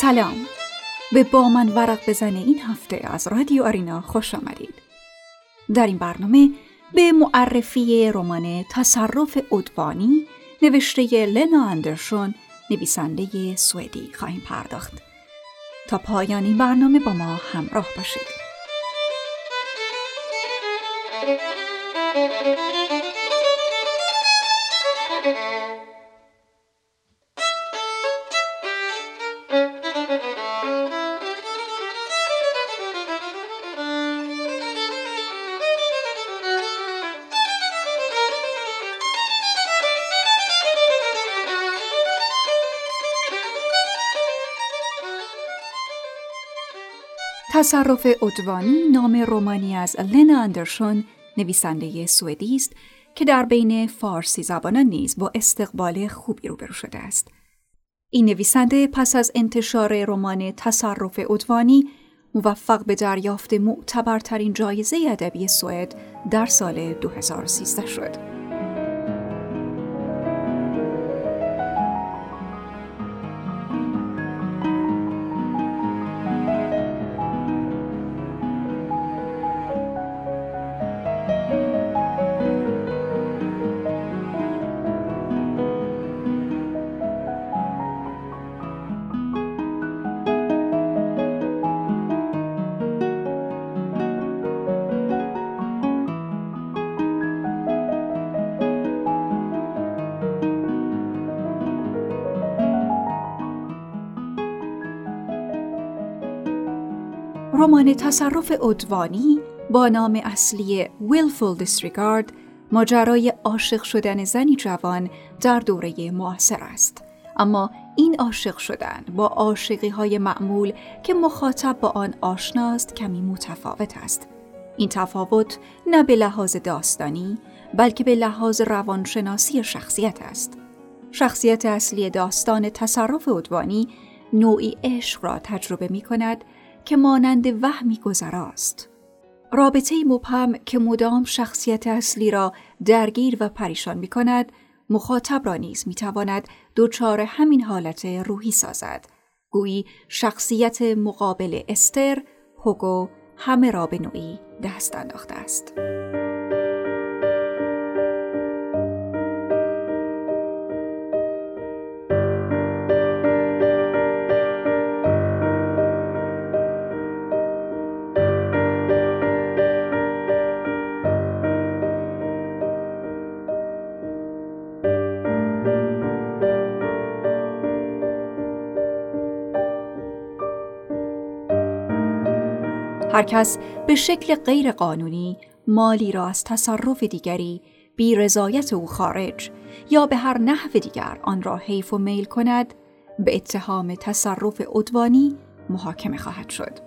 سلام. به با من ورق بزنه این هفته از رادیو آرینا خوش آمدید. در این برنامه به معرفی رمان تصرف ادوانی نوشته لنا اندرشون نویسنده سوئدی خواهیم پرداخت. تا پایان این برنامه با ما همراه باشید. تصرف ادوانی نام رومانی از لنا اندرشون نویسنده سوئدی است که در بین فارسی زبانان نیز با استقبال خوبی روبرو شده است. این نویسنده پس از انتشار رمان تصرف ادوانی موفق به دریافت معتبرترین جایزه ادبی سوئد در سال 2013 شد. رمان تصرف ادوانی با نام اصلی Willful Disregard ماجرای عاشق شدن زنی جوان در دوره معاصر است. اما این عاشق شدن با عاشقی های معمول که مخاطب با آن آشناست کمی متفاوت است. این تفاوت نه به لحاظ داستانی بلکه به لحاظ روانشناسی شخصیت است. شخصیت اصلی داستان تصرف ادوانی نوعی عشق را تجربه می کند که مانند وهمی گذراست. رابطه مبهم که مدام شخصیت اصلی را درگیر و پریشان می کند، مخاطب را نیز می تواند دچار همین حالت روحی سازد. گویی شخصیت مقابل استر، هوگو همه را به نوعی دست انداخته است. هر کس به شکل غیر قانونی مالی را از تصرف دیگری بی رضایت او خارج یا به هر نحو دیگر آن را حیف و میل کند به اتهام تصرف عدوانی محاکمه خواهد شد.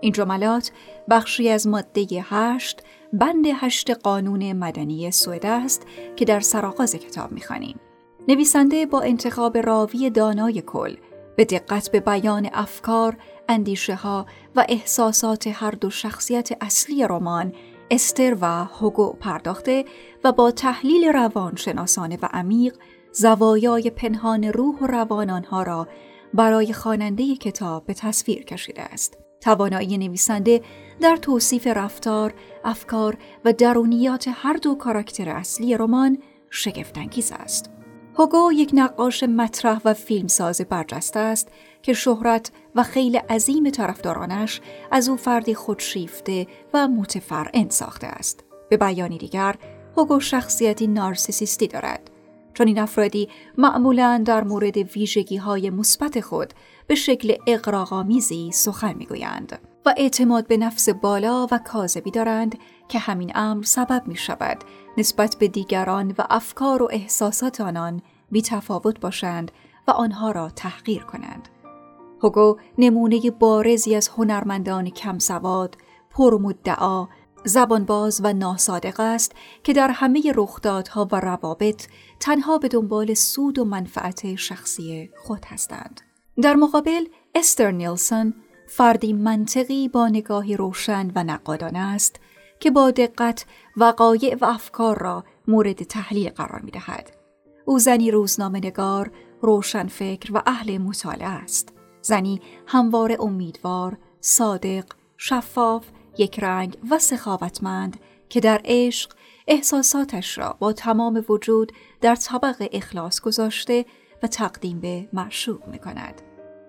این جملات بخشی از ماده هشت بند هشت قانون مدنی سوئد است که در سرآغاز کتاب می‌خوانیم. نویسنده با انتخاب راوی دانای کل به دقت به بیان افکار اندیشه ها و احساسات هر دو شخصیت اصلی رمان استر و هوگو پرداخته و با تحلیل روانشناسانه و عمیق زوایای پنهان روح و روان آنها را برای خواننده کتاب به تصویر کشیده است. توانایی نویسنده در توصیف رفتار، افکار و درونیات هر دو کاراکتر اصلی رمان شگفتانگیز است. هوگو یک نقاش مطرح و فیلمساز برجسته است که شهرت و خیلی عظیم طرفدارانش از او فردی خودشیفته و متفرعن ساخته است. به بیانی دیگر، هوگو شخصیتی نارسیسیستی دارد. چون این افرادی معمولا در مورد ویژگی های مثبت خود به شکل اقراغامیزی سخن می‌گویند و اعتماد به نفس بالا و کاذبی دارند که همین امر سبب می شود نسبت به دیگران و افکار و احساسات آنان بی تفاوت باشند و آنها را تحقیر کنند. هوگو نمونه بارزی از هنرمندان کم سواد، پر مدعا، زبانباز و ناصادق است که در همه رخدادها و روابط تنها به دنبال سود و منفعت شخصی خود هستند. در مقابل استر نیلسون فردی منطقی با نگاهی روشن و نقادانه است که با دقت وقایع و افکار را مورد تحلیل قرار می دهد. او زنی روزنامه نگار، روشن فکر و اهل مطالعه است. زنی هموار امیدوار، صادق، شفاف، یک رنگ و سخاوتمند که در عشق احساساتش را با تمام وجود در طبق اخلاص گذاشته و تقدیم به معشوق می کند.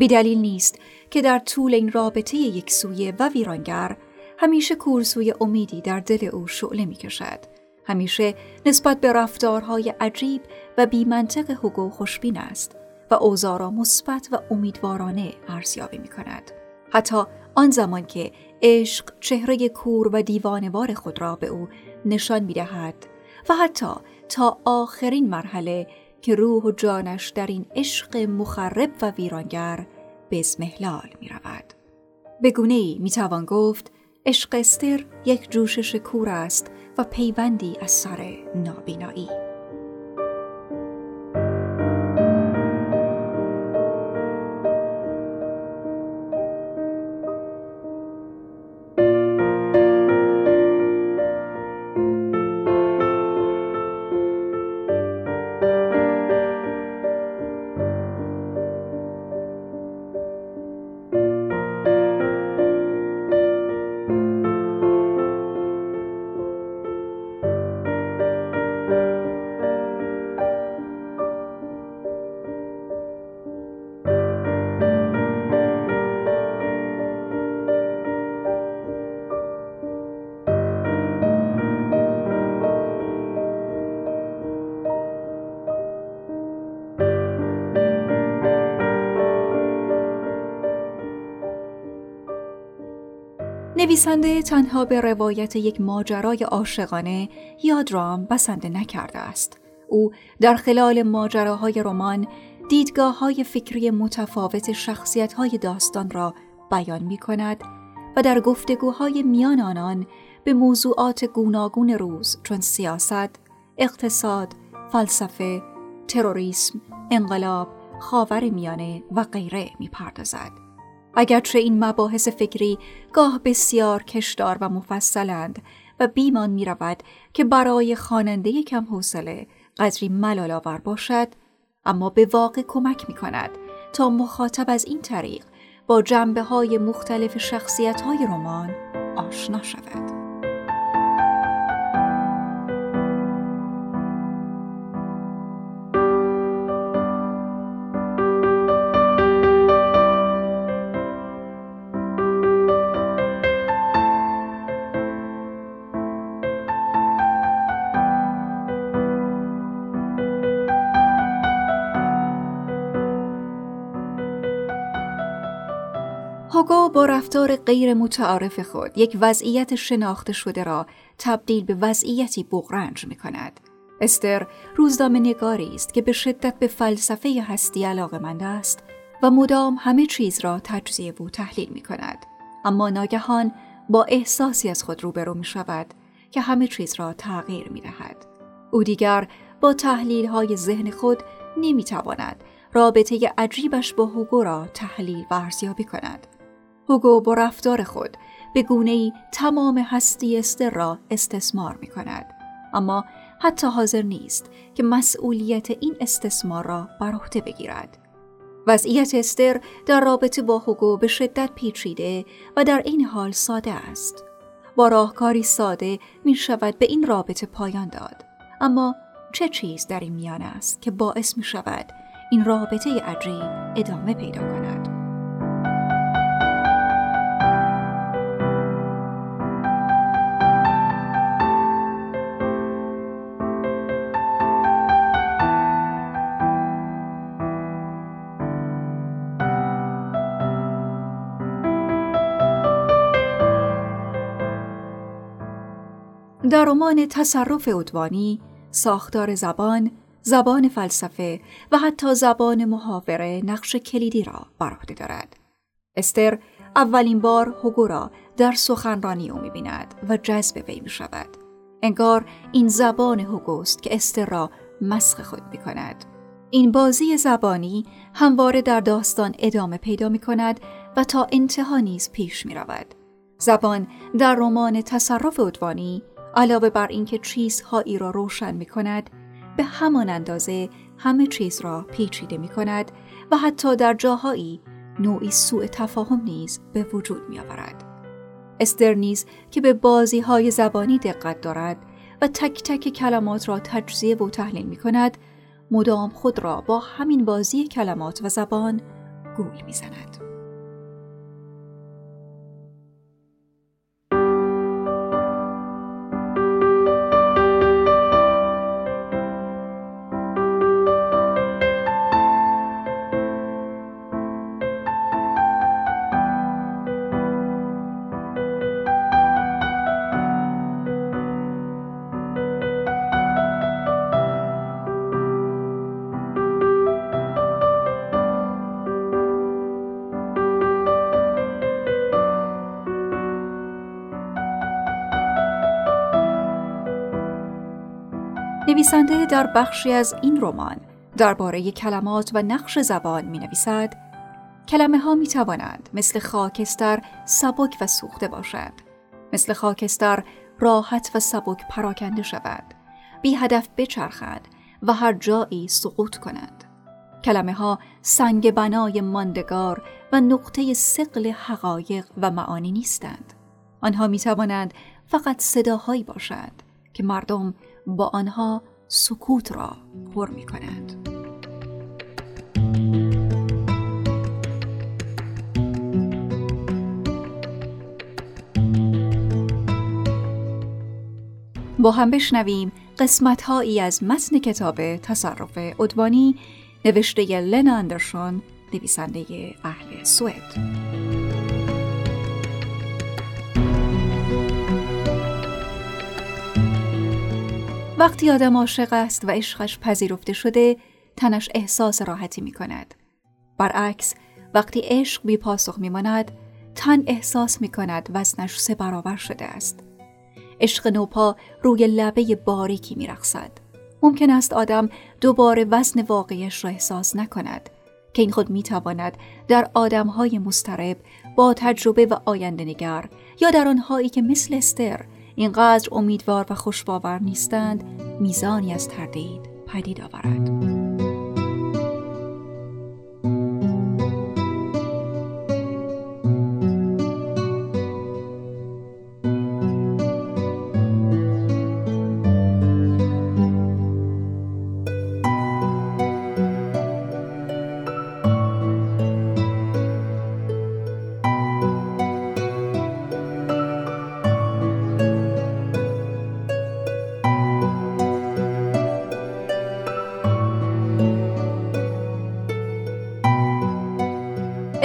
بدلیل نیست که در طول این رابطه یک سویه و ویرانگر همیشه کورسوی امیدی در دل او شعله می کشد. همیشه نسبت به رفتارهای عجیب و بیمنطق حقوق خوشبین است و اوضاع مثبت و امیدوارانه ارزیابی می کند. حتی آن زمان که عشق چهره کور و دیوانوار خود را به او نشان می دهد و حتی تا آخرین مرحله که روح و جانش در این عشق مخرب و ویرانگر به اسمهلال می رود. به گونه ای می توان گفت عشق استر یک جوشش کور است و پیوندی از سر نابینایی. نویسنده تنها به روایت یک ماجرای عاشقانه یا درام بسنده نکرده است. او در خلال ماجراهای رمان دیدگاه های فکری متفاوت شخصیت های داستان را بیان می کند و در گفتگوهای میان آنان به موضوعات گوناگون روز چون سیاست، اقتصاد، فلسفه، تروریسم، انقلاب، خاور میانه و غیره می پردازد. اگرچه این مباحث فکری گاه بسیار کشدار و مفصلند و بیمان می رود که برای خواننده کم حوصله قدری ملال آور باشد اما به واقع کمک می کند تا مخاطب از این طریق با جنبه های مختلف شخصیت های رمان آشنا شود. هوگو با رفتار غیر متعارف خود یک وضعیت شناخته شده را تبدیل به وضعیتی بغرنج می کند. استر روزنامه نگاری است که به شدت به فلسفه هستی علاقمند است و مدام همه چیز را تجزیه و تحلیل می کند. اما ناگهان با احساسی از خود روبرو می شود که همه چیز را تغییر می دهد. او دیگر با تحلیل های ذهن خود نمی تواند رابطه عجیبش با هوگو را تحلیل و ارزیابی کند. هوگو با رفتار خود به گونه ای تمام هستی استر را استثمار می کند. اما حتی حاضر نیست که مسئولیت این استثمار را بر عهده بگیرد. وضعیت استر در رابطه با هوگو به شدت پیچیده و در این حال ساده است. با راهکاری ساده می شود به این رابطه پایان داد. اما چه چیز در این میان است که باعث می شود این رابطه عجیب ادامه پیدا کند؟ در رمان تصرف ادوانی ساختار زبان، زبان فلسفه و حتی زبان محاوره نقش کلیدی را بر عهده دارد. استر اولین بار هوگو را در سخنرانی او می‌بیند و جذب وی می شود. انگار این زبان هوگوست که استر را مسخ خود می کند. این بازی زبانی همواره در داستان ادامه پیدا می کند و تا انتها نیز پیش می رود. زبان در رمان تصرف ادوانی علاوه بر اینکه چیزهایی را روشن می کند به همان اندازه همه چیز را پیچیده می کند و حتی در جاهایی نوعی سوء تفاهم نیز به وجود می آورد. استر نیز که به بازی های زبانی دقت دارد و تک تک کلمات را تجزیه و تحلیل می کند مدام خود را با همین بازی کلمات و زبان گول می زند. نویسنده در بخشی از این رمان درباره کلمات و نقش زبان می نویسد کلمه ها می توانند مثل خاکستر سبک و سوخته باشند مثل خاکستر راحت و سبک پراکنده شود بی هدف بچرخند و هر جایی سقوط کنند کلمه ها سنگ بنای ماندگار و نقطه سقل حقایق و معانی نیستند. آنها می توانند فقط صداهایی باشند که مردم با آنها سکوت را پر می کنند. با هم بشنویم قسمت هایی از متن کتاب تصرف ادوانی نوشته لن اندرشون نویسنده اهل سوئد. وقتی آدم عاشق است و عشقش پذیرفته شده تنش احساس راحتی می کند. برعکس وقتی عشق بی پاسخ می ماند تن احساس می کند وزنش سه برابر شده است. عشق نوپا روی لبه باریکی می رخصد. ممکن است آدم دوباره وزن واقعیش را احساس نکند که این خود می تواند در آدمهای مسترب با تجربه و آینده نگر یا در آنهایی که مثل استر اینقدر امیدوار و خوشباور نیستند میزانی از تردید پدید آورد.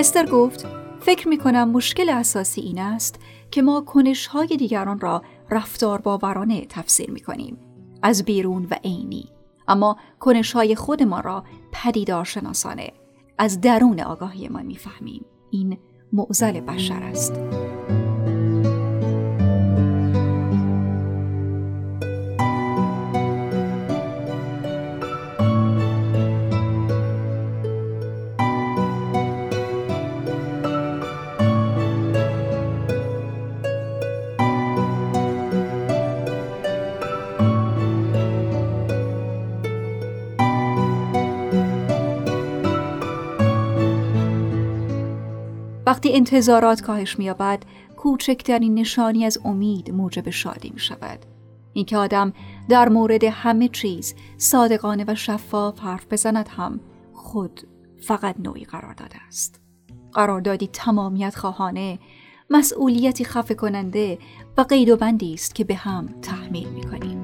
استر گفت فکر می کنم مشکل اساسی این است که ما کنش های دیگران را رفتار باورانه تفسیر می کنیم از بیرون و عینی. اما کنش های خود ما را پدیدار شناسانه از درون آگاهی ما می‌فهمیم. این معزل بشر است. انتظارات کاهش مییابد کوچکترین نشانی از امید موجب شادی می شود. اینکه آدم در مورد همه چیز صادقانه و شفاف حرف بزند هم خود فقط نوعی قرار داده است. قراردادی تمامیت خواهانه، مسئولیتی خفه کننده و قید و بندی است که به هم تحمیل می کنیم.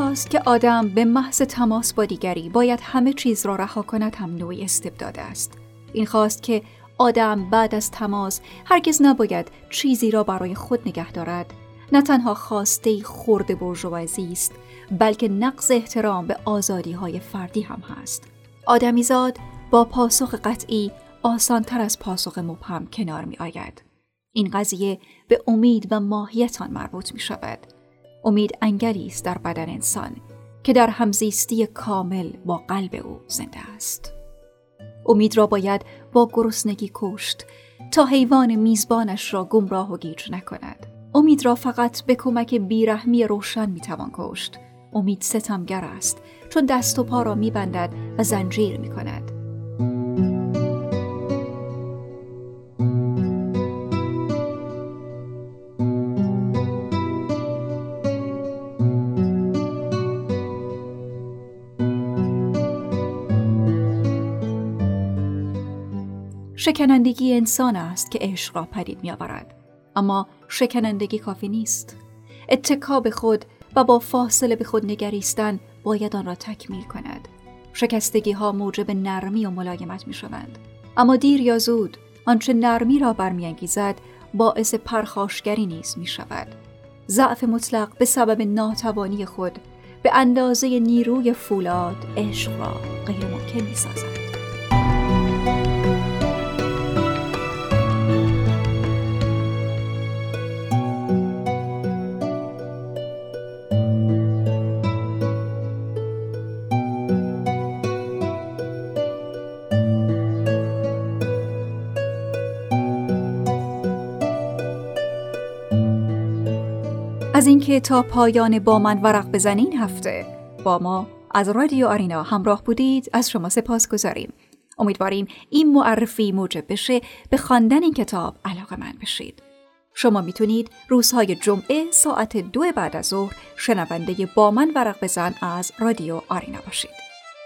خواست که آدم به محض تماس با دیگری باید همه چیز را رها کند هم نوعی استبداد است. این خواست که آدم بعد از تماس هرگز نباید چیزی را برای خود نگه دارد. نه تنها خواسته خورد برجوازی است بلکه نقض احترام به آزادی های فردی هم هست. آدمیزاد با پاسخ قطعی آسانتر از پاسخ مبهم کنار می آید. این قضیه به امید و ماهیتان مربوط می شود امید انگلی است در بدن انسان که در همزیستی کامل با قلب او زنده است. امید را باید با گرسنگی کشت تا حیوان میزبانش را گمراه و گیج نکند. امید را فقط به کمک بیرحمی روشن می‌توان کشت. امید ستمگر است چون دست و پا را میبندد و زنجیر می‌کند. شکنندگی انسان است که عشق را پدید می آورد. اما شکنندگی کافی نیست. اتکا به خود و با فاصله به خود نگریستن باید آن را تکمیل کند. شکستگی ها موجب نرمی و ملایمت می شوند. اما دیر یا زود آنچه نرمی را برمیانگیزد باعث پرخاشگری نیز می شود. ضعف مطلق به سبب ناتوانی خود به اندازه نیروی فولاد عشق را غیر ممکن می سازد. از اینکه تا پایان با من ورق بزنین هفته. با ما از رادیو آرینا همراه بودید. از شما سپاس گذاریم. امیدواریم این معرفی موجب بشه به خواندن این کتاب علاقه من بشید. شما می‌تونید روزهای جمعه ساعت دو بعد از ظهر شنونده با من ورق بزن از رادیو آرینا باشید.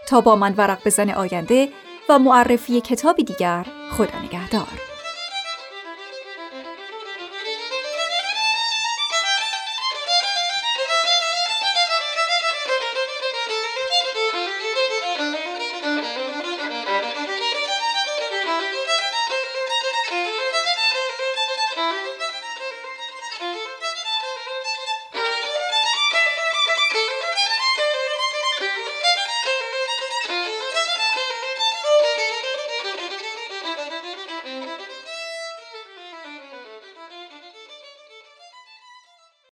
تا با من ورق بزن آینده و معرفی کتابی دیگر خدا نگهدار.